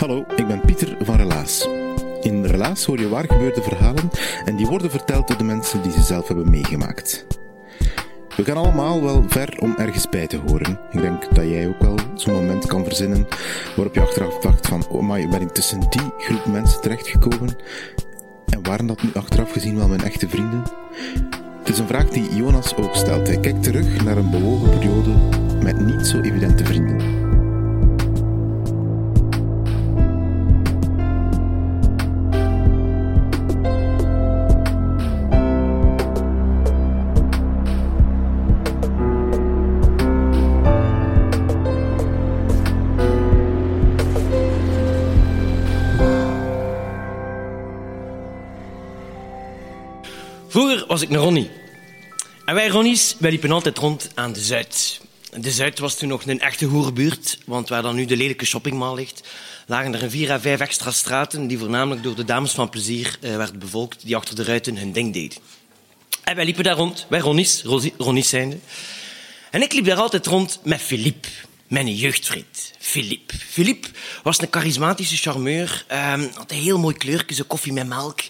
Hallo, ik ben Pieter van Relaas. In Relaas hoor je waar gebeurde verhalen en die worden verteld door de mensen die ze zelf hebben meegemaakt. We gaan allemaal wel ver om ergens bij te horen. Ik denk dat jij ook wel zo'n moment kan verzinnen waarop je achteraf dacht van, oh maar ben ik tussen die groep mensen terechtgekomen? En waren dat nu achteraf gezien wel mijn echte vrienden? Het is een vraag die Jonas ook stelt. Hij kijkt terug naar een bewogen periode met niet zo evidente vrienden. Vroeger was ik een Ronnie. En wij Ronnies, wij liepen altijd rond aan de Zuid. De Zuid was toen nog een echte hoerenbuurt, want waar dan nu de lelijke shoppingmall ligt, lagen er een vier à vijf extra straten die voornamelijk door de dames van plezier eh, werden bevolkt, die achter de ruiten hun ding deden. En wij liepen daar rond, wij Ronnies, Ronnies zijnde. En ik liep daar altijd rond met Philippe, mijn jeugdvriend. Philippe. Philippe was een charismatische charmeur. Ehm had een heel mooi kleurtje, zo koffie met melk.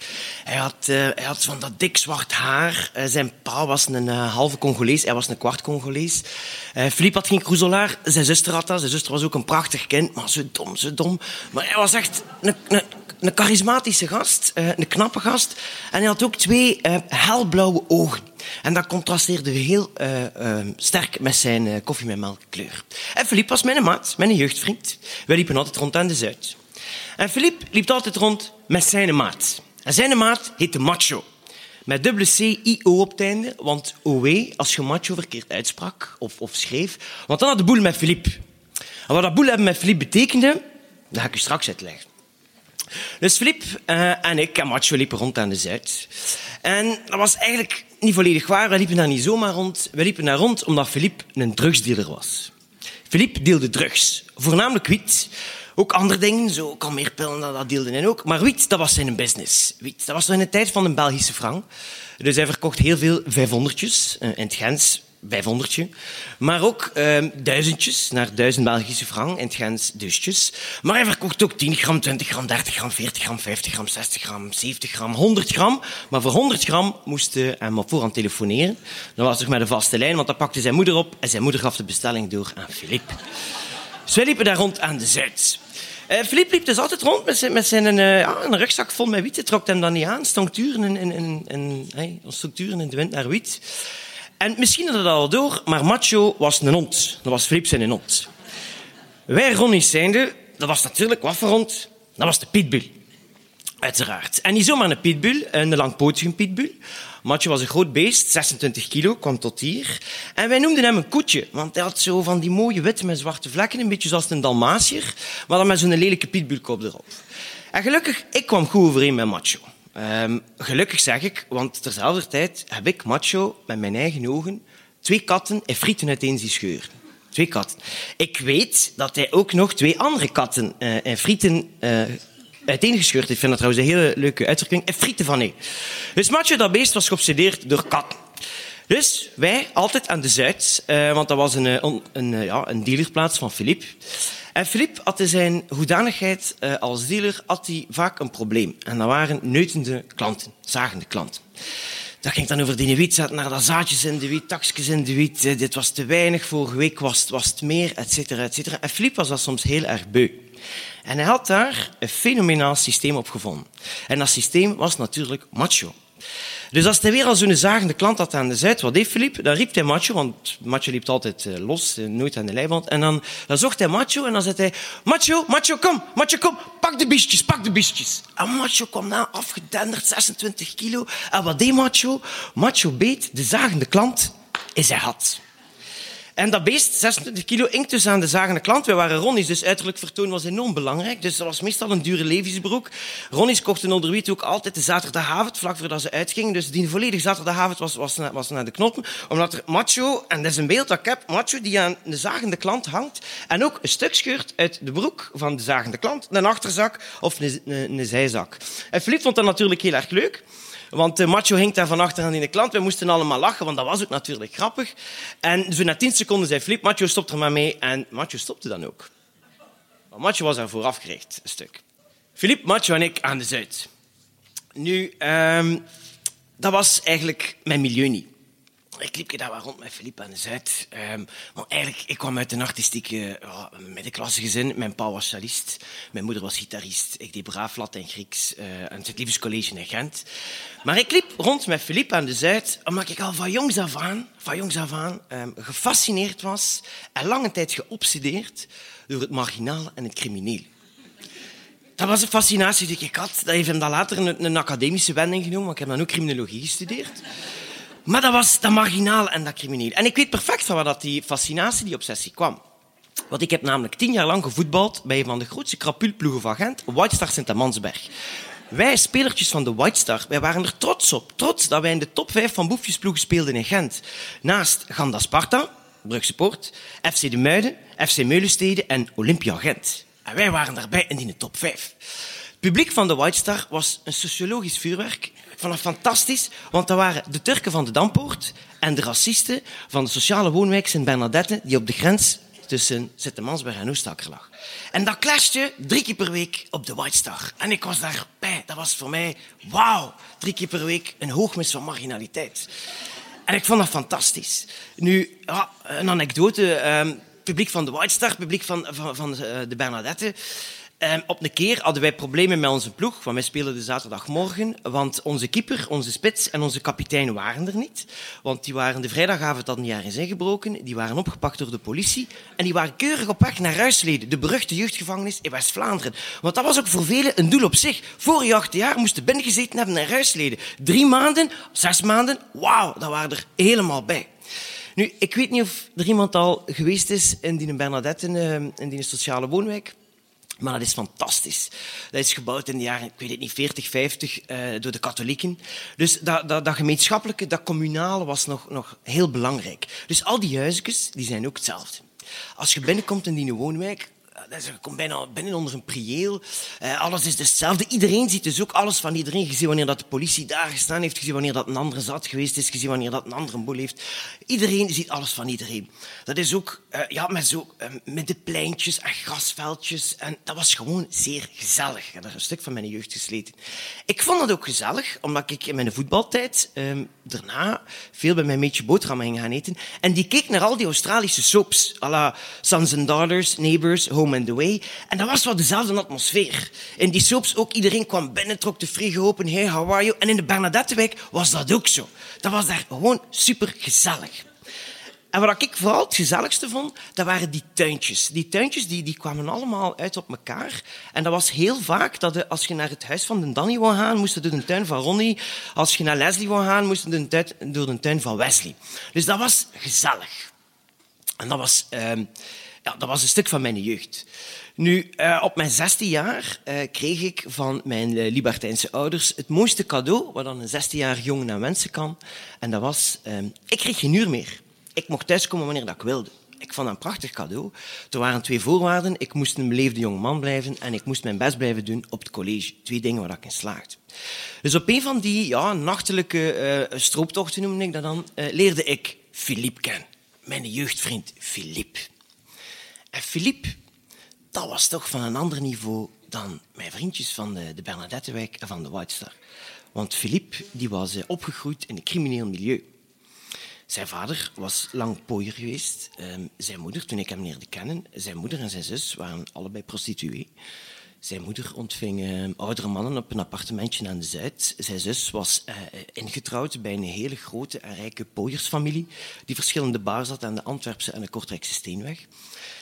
Hij had, eh, hij had van dat dik zwart haar. Eh, zijn pa was een eh, halve Congolees, hij was een kwart Congolees. Philippe had geen kroezelaar, zijn zuster had dat. Zijn zuster was ook een prachtig kind, maar zo dom, zo dom. Maar hij was echt een, een charismatische gast, eh, een knappe gast. En hij had ook twee eh, helblauwe ogen. En dat contrasteerde heel eh, sterk met zijn eh, koffie met. En Philippe was mijn maat, mijn jeugdvriend. Wij liepen altijd rond aan de Zuid. En Philippe liep altijd rond met zijn maat. En zijn maat heette Macho. Met dubbele C-I-O op het einde, want OE, als je macho verkeerd uitsprak of, of schreef, want dan had de boel met Philippe. En wat dat boel hebben met Philippe betekende, dat ga ik u straks uitleggen. Dus Filip eh, en ik en Macho liepen rond aan de Zuid. En dat was eigenlijk niet volledig waar. We liepen daar niet zomaar rond. We liepen daar rond omdat Filip een drugsdealer was. Filip deelde drugs. Voornamelijk wiet. Ook andere dingen, zo kalmeerpillen, dat, dat deelde hij ook. Maar wiet, dat was zijn business. Wiet, dat was in de tijd van een Belgische frank. Dus hij verkocht heel veel vijfhonderdjes. eh, in het Gens 500 Maar ook eh, duizendjes, naar duizend Belgische frank. In het Gens dusjes. Maar hij verkocht ook 10 gram, 20 gram, 30 gram, 40 gram, 50 gram, 60 gram, 70 gram, 100 gram. Maar voor 100 gram moest hij hem op voorhand telefoneren. Dat was toch met een vaste lijn, want dat pakte zijn moeder op. En zijn moeder gaf de bestelling door aan Filip. Dus wij liepen daar rond aan de Zuid. Eh Filip liep dus altijd rond met zijn, eh, een rugzak vol met wiet. Trok hem dan niet aan. Stonk uren in, in, in, in, hey, in de wind naar wiet. En misschien had het al door, maar Macho was een hond. Dat was Filip zijn hond. Wij Ronnie's zijnde, dat was natuurlijk wat voor? Dat was de pitbull. Uiteraard. En niet zomaar een pitbull, een langpotige pitbull. Macho was een groot beest, 26 kilo, kwam tot hier. En wij noemden hem een koetje, want hij had zo van die mooie witte met zwarte vlekken, een beetje zoals een Dalmatier, maar dan met zo'n lelijke pitbullkop erop. En gelukkig, ik kwam goed overeen met Macho. Ehm, gelukkig zeg ik, want terzelfde tijd heb ik Macho met mijn eigen ogen twee katten en frieten uiteen zien scheuren. Twee katten. Ik weet dat hij ook nog twee andere katten eh, en frieten eh, uiteengescheurd. Ik vind dat trouwens een hele leuke uitdrukking. En frieten van nee. Dus Matje, dat beest, was geobsedeerd door katten. Dus wij altijd aan de Zuid, eh, want dat was een, eh, een, eh, ja, een dealerplaats van Philippe. En Philippe had in zijn hoedanigheid als dealer had hij vaak een probleem. En dat waren neutende klanten, zagende klanten. Dat ging dan over die wiet, naar dat zaadjes in de wiet, takjes in de wiet. Dit was te weinig, vorige week was was het meer, et cetera, et cetera. En Philippe was dat soms heel erg beu. En hij had daar een fenomenaal systeem op gevonden. En dat systeem was natuurlijk macho. Dus als hij weer al zo'n zagende klant had aan de zijde, wat deed Philippe? Dan riep hij Macho, want Macho liep altijd uh, los, uh, nooit aan de lijband. En dan, dan zocht hij Macho en dan zei hij, Macho, Macho, kom, Macho, kom, pak de biestjes, pak de biestjes. En Macho kwam na, afgedenderd, 26 kilo. En wat deed Macho? Macho beet de zagende klant in zijn had. En dat beest, 26 kilo, inkt dus aan de zagende klant. Wij waren Ronnies, dus uiterlijk vertoon was enorm belangrijk. Dus dat was meestal een dure levensbroek. Ronnies kochten onderwiet ook altijd de zaterdagavond, vlak voordat ze uitgingen. Dus die volledige zaterdagavond was, was, was naar de knoppen. Omdat er macho, en dat is een beeld dat ik heb, macho die aan de zagende klant hangt. En ook een stuk scheurt uit de broek van de zagende klant. Een achterzak of een, een, zijzak. En Philippe vond dat natuurlijk heel erg leuk. Want de macho hing daar van achter aan in de klant. We moesten allemaal lachen, want dat was ook natuurlijk grappig. En zo na tien seconden zei Flip, macho stopt er maar mee. En macho stopte dan ook. Maar macho was ervoor afgericht, een stuk. Filip, macho en ik aan de Zuid. Nu, um, dat was eigenlijk mijn milieu niet ik liep daar wel rond met Philippe aan de Zuid. Um, maar eigenlijk, ik kwam uit een artistieke uh, middenklasse gezin. Mijn pa was cellist, mijn moeder was gitarist. Ik deed braaf Lat Grieks uh, aan het Liefdescollege in Gent. Maar ik liep rond met Philippe aan de Zuid, omdat ik al van jongs af aan, van jongs af aan um, gefascineerd was en lange tijd geobsedeerd door het marginaal en het crimineel. Dat was een fascinatie die ik had. Dat heeft hem dan later een, een academische wending genomen, want ik heb dan ook criminologie gestudeerd. Maar dat was dat marginaal en dat crimineel. En ik weet perfect van waar dat die fascinatie, die obsessie kwam. Want ik heb namelijk tien jaar lang gevoetbald bij een van de grootste krapulploegen van Gent, White Star Sint-Amansberg. Wij, spelertjes van de White Star, wij waren er trots op. Trots dat wij in de top 5 van boefjesploegen speelden in Gent. Naast Ganda Sparta, Brugse Poort, FC de Muiden, FC Meulenstede en Olympia Gent. En wij waren daarbij in die top 5. Publiek van de White Star was een sociologisch vuurwerk dat fantastisch, want dat waren de Turken van de Dampoort en de racisten van de sociale woonwijk Sint-Bernadette, die op de grens tussen Zittermansberg en Oestakker lag. En dat clashte drie keer per week op de White Star. En ik was daarbij. Dat was voor mij, wauw, drie keer per week een hoogmis van marginaliteit. En ik vond dat fantastisch. Nu, een anekdote. Eh, publiek van de White Star, publiek van, van, van eh, de Bernadette. Um, op een keer hadden wij problemen met onze ploeg, want wij spelen de zaterdagmorgen, want onze keeper, onze spits en onze kapitein waren er niet. Want die waren de vrijdagavond dat een jaar is ingebroken, die waren opgepakt door de politie en die waren keurig op weg naar Ruisleden, de beruchte jeugdgevangenis in West-Vlaanderen. Want dat was ook voor velen een doel op zich. Vorig acht jaar moesten binnengezeten hebben naar Ruisleden. Drie maanden, zes maanden, wauw, dat waren er helemaal bij. Nu, ik weet niet of er iemand al geweest is in die Bernadette, in die sociale woonwijk. Maar dat is fantastisch. Dat is gebouwd in de jaren, ik weet het niet, 40, 50 uh, door de katholieken. Dus dat, dat, dat, gemeenschappelijke, dat communale was nog, nog heel belangrijk. Dus al die huisjes, die zijn ook hetzelfde. Als je binnenkomt in die woonwijk, je komt bijna binnen onder een prieel. Uh, alles is hetzelfde. Iedereen ziet dus ook alles van iedereen. Gezien wanneer dat de politie daar gestaan heeft, gezien wanneer dat een andere zat geweest is, gezien wanneer dat een andere boel heeft. Iedereen ziet alles van iedereen. Dat is ook uh, ja, met, zo, met de pleintjes en grasveldjes. En dat was gewoon zeer gezellig. Ik heb een stuk van mijn jeugd gesleten. Ik vond het ook gezellig, omdat ik in mijn voetbaltijd ehm, daarna veel bij mijn meetje boterhammen ging gaan eten. En die keek naar al die Australische soaps. à la Sons and Daughters, Neighbours, Home and Away. En dat was wel dezelfde atmosfeer. In die soaps ook, iedereen kwam binnen, trok de frigo open. Hey, how are you? En in de Bernadettewijk was dat ook zo. Dat was daar gewoon super gezellig. En wat ik vooral het gezelligste vond, dat waren die tuintjes. Die tuintjes die, die kwamen allemaal uit op elkaar. En dat was heel vaak dat als je naar het huis van de Danny wou gaan, moest je door de tuin van Ronnie. Als je naar Leslie wou gaan, moest je door de tuin van Wesley. Dus dat was gezellig. En dat was, uh, ja, dat was een stuk van mijn jeugd. Nu, uh, op mijn 16 jaar uh, kreeg ik van mijn uh, libertijnse ouders het mooiste cadeau wat dan een 16-jarig jongen naar wensen kan. En dat was, ehm, ik kreeg geen uur meer. Ik mocht thuiskomen wanneer dat ik wilde. Ik vond dat een prachtig cadeau. Er waren twee voorwaarden. Ik moest een beleefde jonge man blijven en ik moest mijn best blijven doen op het college. Twee dingen waar ik in slaagde. Dus op een van die ja, nachtelijke strooptochten, noemde ik dat dan, leerde ik Philippe kennen. Mijn jeugdvriend Philippe. En Philippe, dat was toch van een ander niveau dan mijn vriendjes van de, de Bernadettewijk en van de White Star. Want Philippe die was uh, opgegroeid in een crimineel milieu. Zijn vader was lang pooier geweest. Um, zijn moeder, toen ik hem leerde kennen, zijn moeder en zijn zus waren allebei prostituee. Zijn moeder ontving uh, oudere mannen op een appartementje aan de Zuid. Zijn zus was uh, ingetrouwd bij een hele grote en rijke pooiersfamilie die verschillende bars had aan de Antwerpse en de Kortrijkse Steenweg.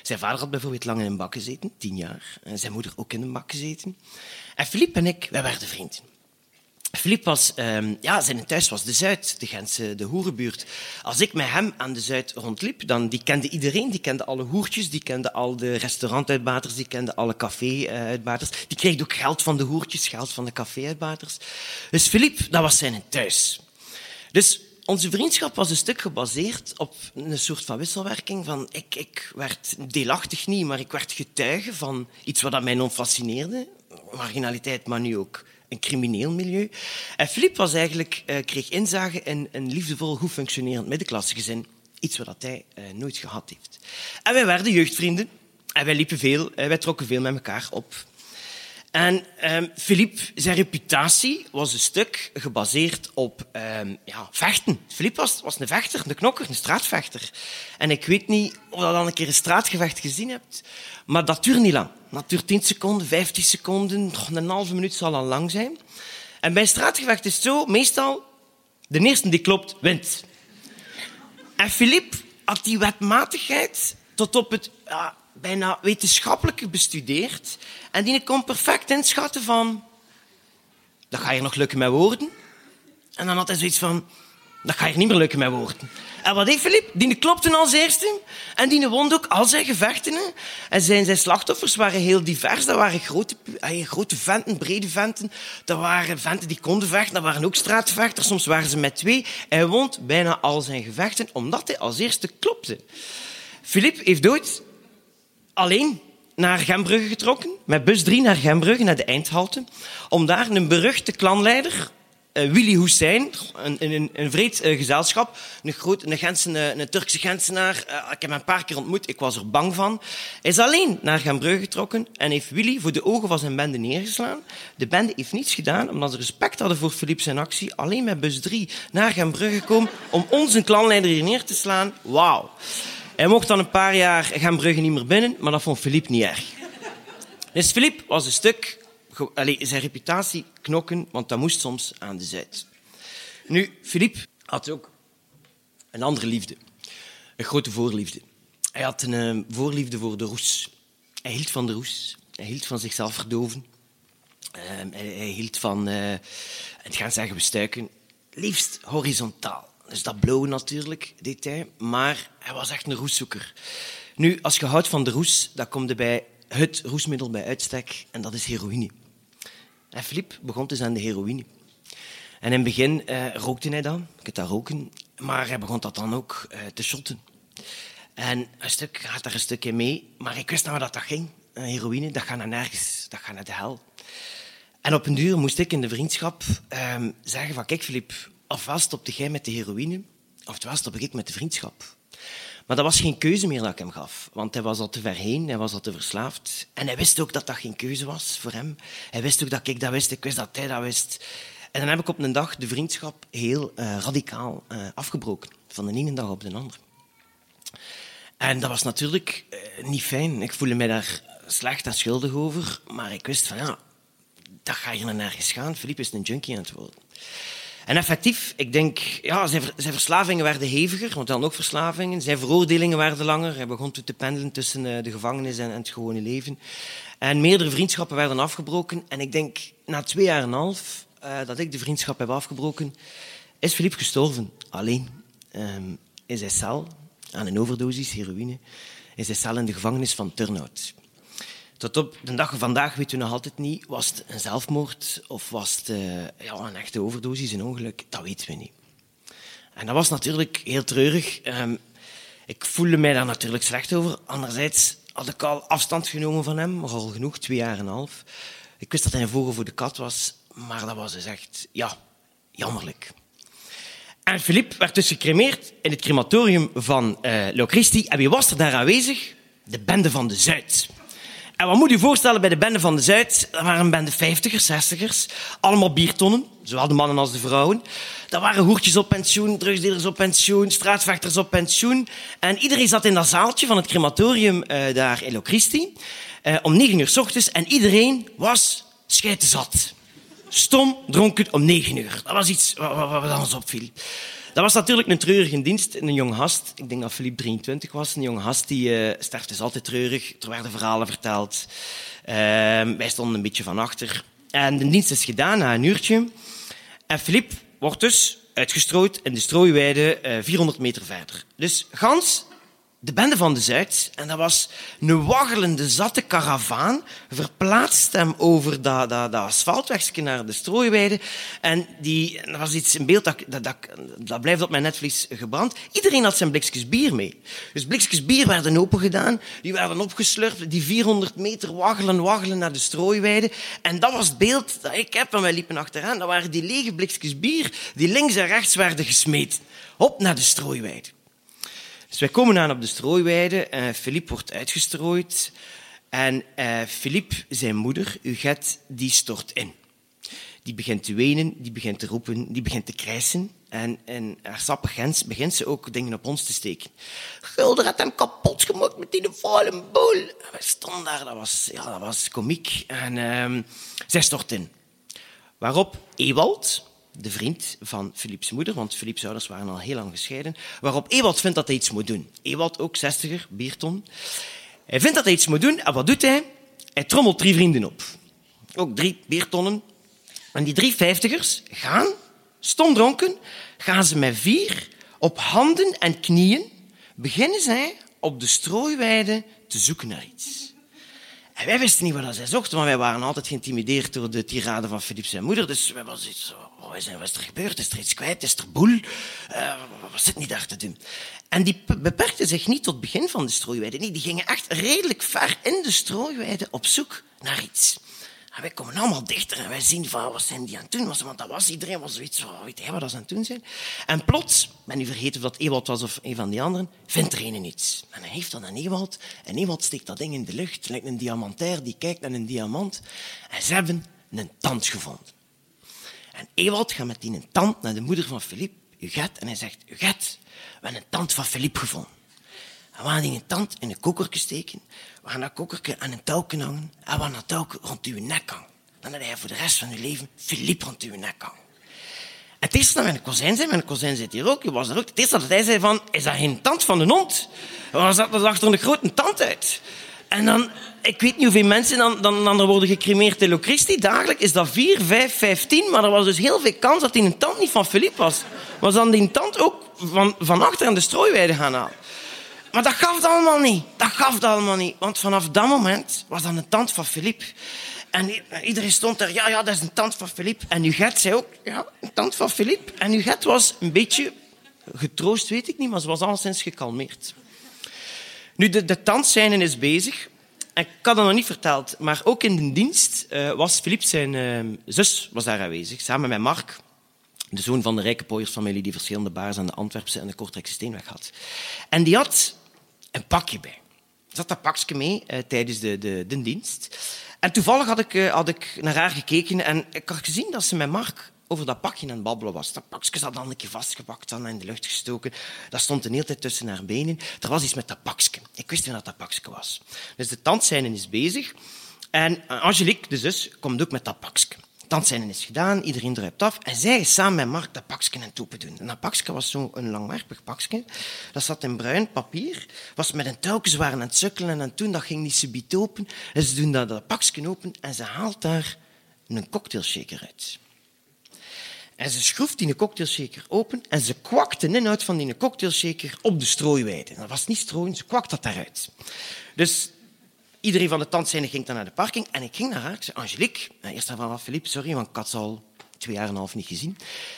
Zijn vader had bijvoorbeeld lang in een bak gezeten, tien jaar. En zijn moeder ook in een bak gezeten. En Philippe en ik, wij werden vrienden. Filip was, um, ja, zijn thuis was de Zuid, de Gentse, de hoerenbuurt. Als ik met hem aan de Zuid rondliep, dan die kende iedereen. Die kende alle hoertjes, die kende al de restaurantuitbaters, die kende alle café-uitbaters. Die kreeg ook geld van de hoertjes, geld van de café-uitbaters. Dus Filip, dat was zijn thuis. Dus onze vriendschap was een stuk gebaseerd op een soort van wisselwerking. Van ik, ik werd deelachtig niet, maar ik werd getuige van iets wat mij non fascineerde. Marginaliteit, maar nu ook een crimineel milieu. En Filip was eigenlijk, uh, kreeg inzage in een liefdevol, goed functionerend middenklassegezin. Iets wat hij uh, nooit gehad heeft. En wij werden jeugdvrienden. En wij liepen veel, uh, wij trokken veel met elkaar op. En um, Philippe, zijn reputatie was een stuk gebaseerd op um, ja, vechten. Philippe was, was een vechter, een knokker, een straatvechter. En ik weet niet of je al een keer een straatgevecht gezien hebt, maar dat duurt niet lang. Dat duurt 10 seconden, 15 seconden, een halve minuut zal al lang zijn. En bij een straatgevecht is het zo, meestal, de eerste die klopt, wint. En Philippe had die wetmatigheid tot op het bijna wetenschappelijk bestudeerd. En die kon perfect inschatten van... Dat ga je nog lukken met woorden. En dan had hij zoiets van... Dat ga je niet meer lukken met woorden. En wat heeft Filip? Die klopte als eerste. En die won ook al zijn gevechten. En zijn, zijn slachtoffers waren heel divers. Dat waren grote, grote venten, brede venten. Dat waren venten die konden vechten. Dat waren ook straatvechters. Soms waren ze met twee. Hij won bijna al zijn gevechten, omdat hij als eerste klopte. Filip heeft ooit alleen naar Gembrugge getrokken, met bus 3 naar Gembrugge, naar de eindhalte, om daar een beruchte klanleider, uh, Willy Hussein, een, een, een vreed uh, gezelschap, een, groot, een, een, Turkse Gentenaar, uh, ik heb hem een paar keer ontmoet, ik was er bang van. Is alleen naar Gembrugge getrokken en heeft Willy voor de ogen van zijn bende neergeslaan. De bende heeft niets gedaan, omdat ze respect hadden voor Philippe zijn actie, alleen met bus 3 naar Gembrugge gekomen om onze klanleider hier neer te slaan. Wauw. Hij mocht dan een paar jaar gaan Brugge niet meer binnen, maar dat vond Philippe niet erg. Dus Philippe was een stuk... Allez, zijn reputatie knokken, want dat moest soms aan de zijde. Nu, Philippe had ook een andere liefde. Een grote voorliefde. Hij had een uh, voorliefde voor de roes. Hij hield van de roes. Hij hield van zichzelf verdoven. Hij, hij, hield van, uh, het gaan zeggen bestuiken, liefst horizontaal. Dus dat blauwe natuurlijk, deed hij. Maar hij was echt een roeszoeker. Nu, als je houdt van de roes, dan komt bij het roesmiddel bij uitstek. En dat is heroïne. En Filip begon dus aan de heroïne. En in het begin uh, rookte hij dan. Ik dat roken. Maar hij begon dat dan ook uh, te shotten. En een stuk gaat daar een stukje mee. Maar ik wist nou dat dat ging. Heroïne, dat gaat naar nergens. Dat gaat naar de hel. En op een duur moest ik in de vriendschap uh, zeggen van... Kijk, Filip, ofwel stopte jij met de heroïne, oftewel stopte ik met de vriendschap. Maar dat was geen keuze meer dat ik hem gaf, want hij was al te ver heen, hij was al te verslaafd. En hij wist ook dat dat geen keuze was voor hem. Hij wist ook dat ik dat wist, ik wist dat hij dat wist. En dan heb ik op een dag de vriendschap heel uh, radicaal uh, afgebroken, van de ene dag op de andere. En dat was natuurlijk uh, niet fijn. Ik voelde mij daar slecht en schuldig over, maar ik wist van ja, dat ga je naar nergens gaan. Philippe is een junkie aan het worden. En effectief, ik denk, ja, zijn, zijn verslavingen werden heviger, want dan ook verslavingen. Zijn veroordelingen werden langer. Hij begon te pendelen tussen eh, de gevangenis en, het gewone leven. En meerdere vriendschappen werden afgebroken. En ik denk, na twee jaar en een half uh, dat ik de vriendschap heb afgebroken, is Philippe gestorven. Alleen. Um, in zijn cel, aan een overdosis heroïne, in zijn cel in de gevangenis van Turnhout. Tot op de dag van vandaag weten we nog altijd niet, was het een zelfmoord of was het uh, ja, een echte overdosis, een ongeluk? Dat weten we niet. En dat was natuurlijk heel treurig. Um, ik voelde mij daar natuurlijk slecht over. Anderzijds had ik al afstand genomen van hem, al genoeg, twee jaar en een half. Ik wist dat hij een vogel voor de kat was, maar dat was dus echt, ja, jammerlijk. En Philippe werd dus gecremeerd in het crematorium van uh. En wie was er daar aanwezig? De bende van de Zuid. En wat moet je voorstellen bij de bende van de Zuid? Dat waren een bende vijftigers, zestigers. Allemaal biertonnen, zowel de mannen als de vrouwen. Dat waren hoertjes op pensioen, drugsdealers op pensioen, straatvechters op pensioen. En iedereen zat in dat zaaltje van het crematorium uh, daar in Locristi. eh, om negen uur s ochtends en iedereen was scheitenzat. Stom, dronken om negen uur. Dat was iets wat, wat ons opviel. Dat was natuurlijk een treurige dienst. Een jonge gast, ik denk dat Philippe 23 was, een jonge gast die uh, sterft is altijd treurig. Er werden verhalen verteld. Uh, wij stonden een beetje van achter. En de dienst is gedaan na een uurtje. En Philippe wordt dus uitgestrooid in de strooiweide uh, 400 meter verder. Dus gans de bende van de Zuid, en dat was een waggelende, zatte karavaan, verplaatst hem over dat, dat, dat asfaltwegje naar de strooiweide. En die, dat was iets, een beeld dat, dat, dat, dat blijft op mijn netvlies gebrand. Iedereen had zijn blikjes bier mee. Dus blikjes bier werden opengedaan, die werden opgeslurpt, die 400 meter waggelen, waggelen naar de strooiweide. En dat was het beeld dat ik heb, en wij liepen achteraan. Dat waren die lege blikjes bier, die links en rechts werden gesmeed. Op naar de strooiweide. Dus wij komen aan op de strooiweide. Uh, Philippe wordt uitgestrooid. En uh, Philippe, zijn moeder, Uget, die stort in. Die begint te wenen, die begint te roepen, die begint te krijsen. En in haar sappig gens begint ze ook dingen op ons te steken. Gulder had hem kapot gemaakt met die vuile boel. En wij stonden daar, dat was, ja, dat was komiek. En uh, zij stort in. Waarop Ewald, de vriend van Philips moeder, want Philips ouders waren al heel lang gescheiden, waarop Ewald vindt dat hij iets moet doen. Ewald, ook zestiger, bierton. Hij vindt dat hij iets moet doen, en wat doet hij? Hij trommelt drie vrienden op. Ook drie biertonnen. En die drie vijftigers gaan, stomdronken, gaan ze met vier op handen en knieën, beginnen zij op de strooiweide te zoeken naar iets. En wij wisten niet wat zij zochten, want wij waren altijd geïntimideerd door de tirade van Philips zijn moeder. Dus wij was iets oh, wat is er gebeurd? Is er iets kwijt? Is er boel? Uh, wat zit niet daar te doen? En die beperkten zich niet tot het begin van de strooiweide. Nee, die gingen echt redelijk ver in de strooiweide op zoek naar iets. En wij komen allemaal dichter en wij zien van, wat zijn die aan het doen? Want dat was iedereen was zoiets van, weet jij wat ze aan het doen zijn? En plots, ben u vergeten of dat Ewald was of een van die anderen, vindt er een iets. En hij heeft dan aan Ewald en Ewald steekt dat ding in de lucht, lijkt een diamantair die kijkt naar een diamant. En ze hebben een tand gevonden. En Ewald gaat met die een tand naar de moeder van Philippe, Uget, en hij zegt, Uget, we hebben een tand van Philippe gevonden. En we gaan die een tand in een kokertje steken. Gaan dat kokertje aan een touwje hangen. En we dat touwje rond uw nek hangen. Dan heb je voor de rest van je leven Philippe rond uw nek hangen. Het eerste dat mijn cousin zei, mijn cousin zit hier ook, je was er ook. Het eerste dat hij zei van, is dat geen tand van een hond? Dan zat er achter een grote tand uit. En dan, ik weet niet hoeveel mensen dan, dan, dan worden gecremeerd in Locristi. Dagelijks is dat 4, 5, 15. Maar er was dus heel veel kans dat die een tand niet van Philippe was. Was dan die tand ook van, van achter aan de strooiweide gaan halen. Maar dat gaf het allemaal niet. Dat gaf het allemaal niet. Want vanaf dat moment was dat een tand van Philippe. En iedereen stond daar, ja, ja, dat is een tand van Philippe. En Huguet zei ook, ja, een tand van Philippe. En Huguet was een beetje getroost, weet ik niet, maar ze was alleszins gekalmeerd. Nu, de, de tandscène is bezig. Ik had dat nog niet verteld, maar ook in de dienst uh, was Philippe zijn uh, zus was daar aanwezig, samen met Mark, de zoon van de rijke pooiersfamilie die verschillende baars aan de Antwerpse en de Kortrijkse Steenweg had. En die had een pakje bij. Er zat dat pakje mee uh, tijdens de, de, de, dienst. En toevallig had ik, had ik naar haar gekeken en ik had gezien dat ze met Mark over dat pakje aan het babbelen was. Dat pakje zat dan een keer vastgepakt, dan in de lucht gestoken. Dat stond de hele tijd tussen haar benen. Er was iets met dat pakje. Ik wist niet wat dat pakje was. Dus de tandscène is bezig. En Angelique, de zus, komt ook met dat pakje. Tandscène is gedaan, iedereen druipt af. En zij samen met Mark dat pakje en toepen doen. En dat pakje was zo'n langwerpig pakje. Dat zat in bruin papier. Was met een touwtje, ze waren aan het sukkelen en toen dat ging niet subiet open. En ze doen dat, dat pakje open en ze haalt daar een cocktailshaker uit. En ze schroeft die cocktailshaker open en ze kwakt de inhoud van die cocktailshaker op de strooiweide. Dat was niet strooien, ze kwakt dat daaruit. Dus iedereen van de tandscène ging dan naar de parking en ik ging naar haar. Ik zei, Angelique, nou, eerst van Philippe, sorry, want ik had ze al twee jaar en een half niet gezien.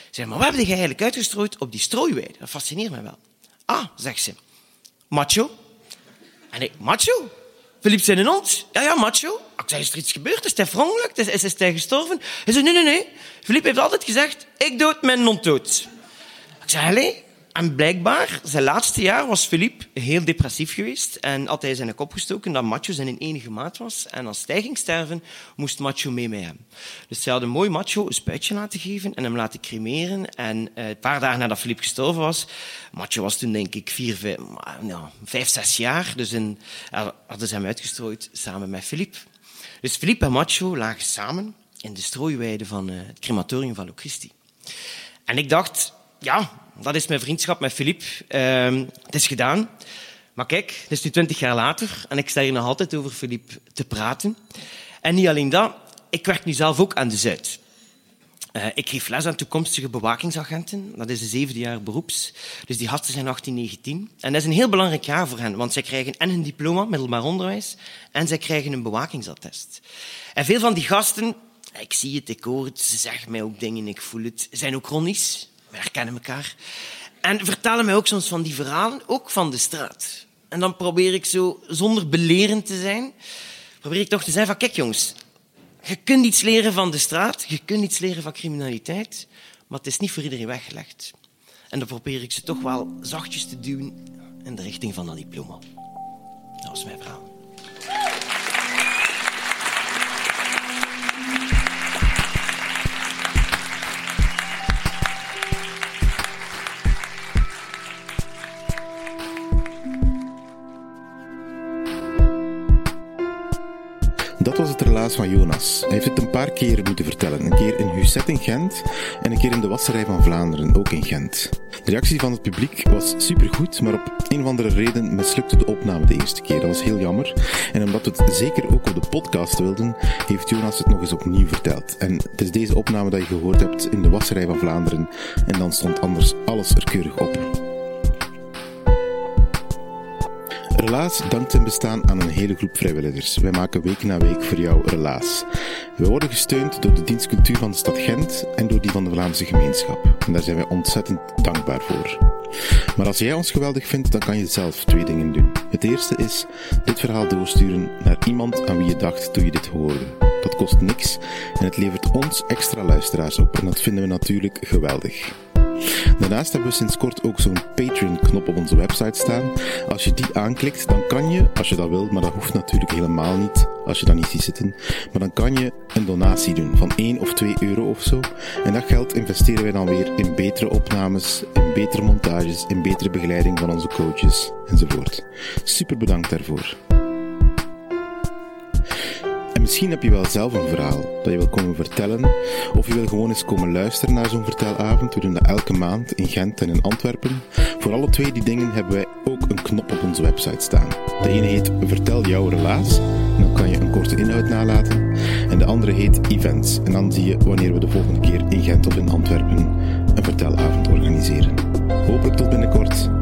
Ik zei, maar wat heb jij eigenlijk uitgestrooid op die strooiweide? Dat fascineert me wel. Ah, zegt ze, macho. En ik, macho? Philippe zijn een hond? Ja, ja, macho. Ik zei, is er iets gebeurd? Is hij verongelukt? Is, is, is hij gestorven? Hij zei, nee, nee, nee. Philippe heeft altijd gezegd, ik dood mijn hond dood. Ik zei, allee, en blijkbaar, zijn laatste jaar was Philippe heel depressief geweest en had hij zijn kop gestoken dat Macho zijn enige maat was. En als ging sterven, moest Macho mee met hem. Dus ze hadden mooi Macho een spuitje laten geven en hem laten cremeren. En uh, een paar dagen nadat Philippe gestorven was, Macho was toen denk ik nou, vijf zes jaar, dus in, hadden ze hem uitgestrooid samen met Philippe. Dus Philippe en Macho lagen samen in de strooiweide van uh, het crematorium van Locristi. En ik dacht, ja, dat is mijn vriendschap met Philippe. Uh, het is gedaan. Maar kijk, het is nu twintig jaar later en ik sta hier nog altijd over Philippe te praten. En niet alleen dat, ik werk nu zelf ook aan de Zuid. Uh, ik geef les aan toekomstige bewakingsagenten. Dat is de zevende jaar beroeps. Dus die gasten zijn 18, 19. En dat is een heel belangrijk jaar voor hen, want zij krijgen en een diploma, middelbaar onderwijs, en zij krijgen een bewakingsattest. En veel van die gasten, ik zie het, ik hoor het, ze zeggen mij ook dingen, ik voel het, zijn ook chronisch. We herkennen elkaar. En vertellen mij ook soms van die verhalen, ook van de straat. En dan probeer ik zo, zonder belerend te zijn, probeer ik toch te zeggen van, kijk jongens, je kunt iets leren van de straat, je kunt iets leren van criminaliteit, maar het is niet voor iedereen weggelegd. En dan probeer ik ze toch wel zachtjes te duwen in de richting van dat diploma. Dat was mijn verhaal. Dat was het relaas van Jonas. Hij heeft het een paar keer moeten vertellen. Een keer in Husset in Gent en een keer in de Wasserij van Vlaanderen, ook in Gent. De reactie van het publiek was supergoed, maar op een of andere reden mislukte de opname de eerste keer. Dat was heel jammer. En omdat we het zeker ook op de podcast wilden, heeft Jonas het nog eens opnieuw verteld. En het is deze opname dat je gehoord hebt in de Wasserij van Vlaanderen. En dan stond anders alles er keurig op. Relaas dankt zijn bestaan aan een hele groep vrijwilligers. Wij maken week na week voor jou Relaas. Wij worden gesteund door de dienstcultuur van de stad Gent en door die van de Vlaamse gemeenschap. En daar zijn wij ontzettend dankbaar voor. Maar als jij ons geweldig vindt, dan kan je zelf twee dingen doen. Het eerste is dit verhaal doorsturen naar iemand aan wie je dacht toen je dit hoorde. Dat kost niks en het levert ons extra luisteraars op en dat vinden we natuurlijk geweldig. Daarnaast hebben we sinds kort ook zo'n Patreon-knop op onze website staan. Als je die aanklikt, dan kan je, als je dat wil, maar dat hoeft natuurlijk helemaal niet, als je dat niet ziet zitten, maar dan kan je een donatie doen van 1 of 2 euro of zo. En dat geld investeren wij dan weer in betere opnames, in betere montages, in betere begeleiding van onze coaches enzovoort. Super bedankt daarvoor. En misschien heb je wel zelf een verhaal dat je wil komen vertellen, of je wil gewoon eens komen luisteren naar zo'n vertelavond. We doen dat elke maand in Gent en in Antwerpen. Voor alle twee die dingen hebben wij ook een knop op onze website staan. De ene heet Vertel jouw relaas, en dan kan je een korte inhoud nalaten. En de andere heet Events, en dan zie je wanneer we de volgende keer in Gent of in Antwerpen een vertelavond organiseren. Hopelijk tot binnenkort.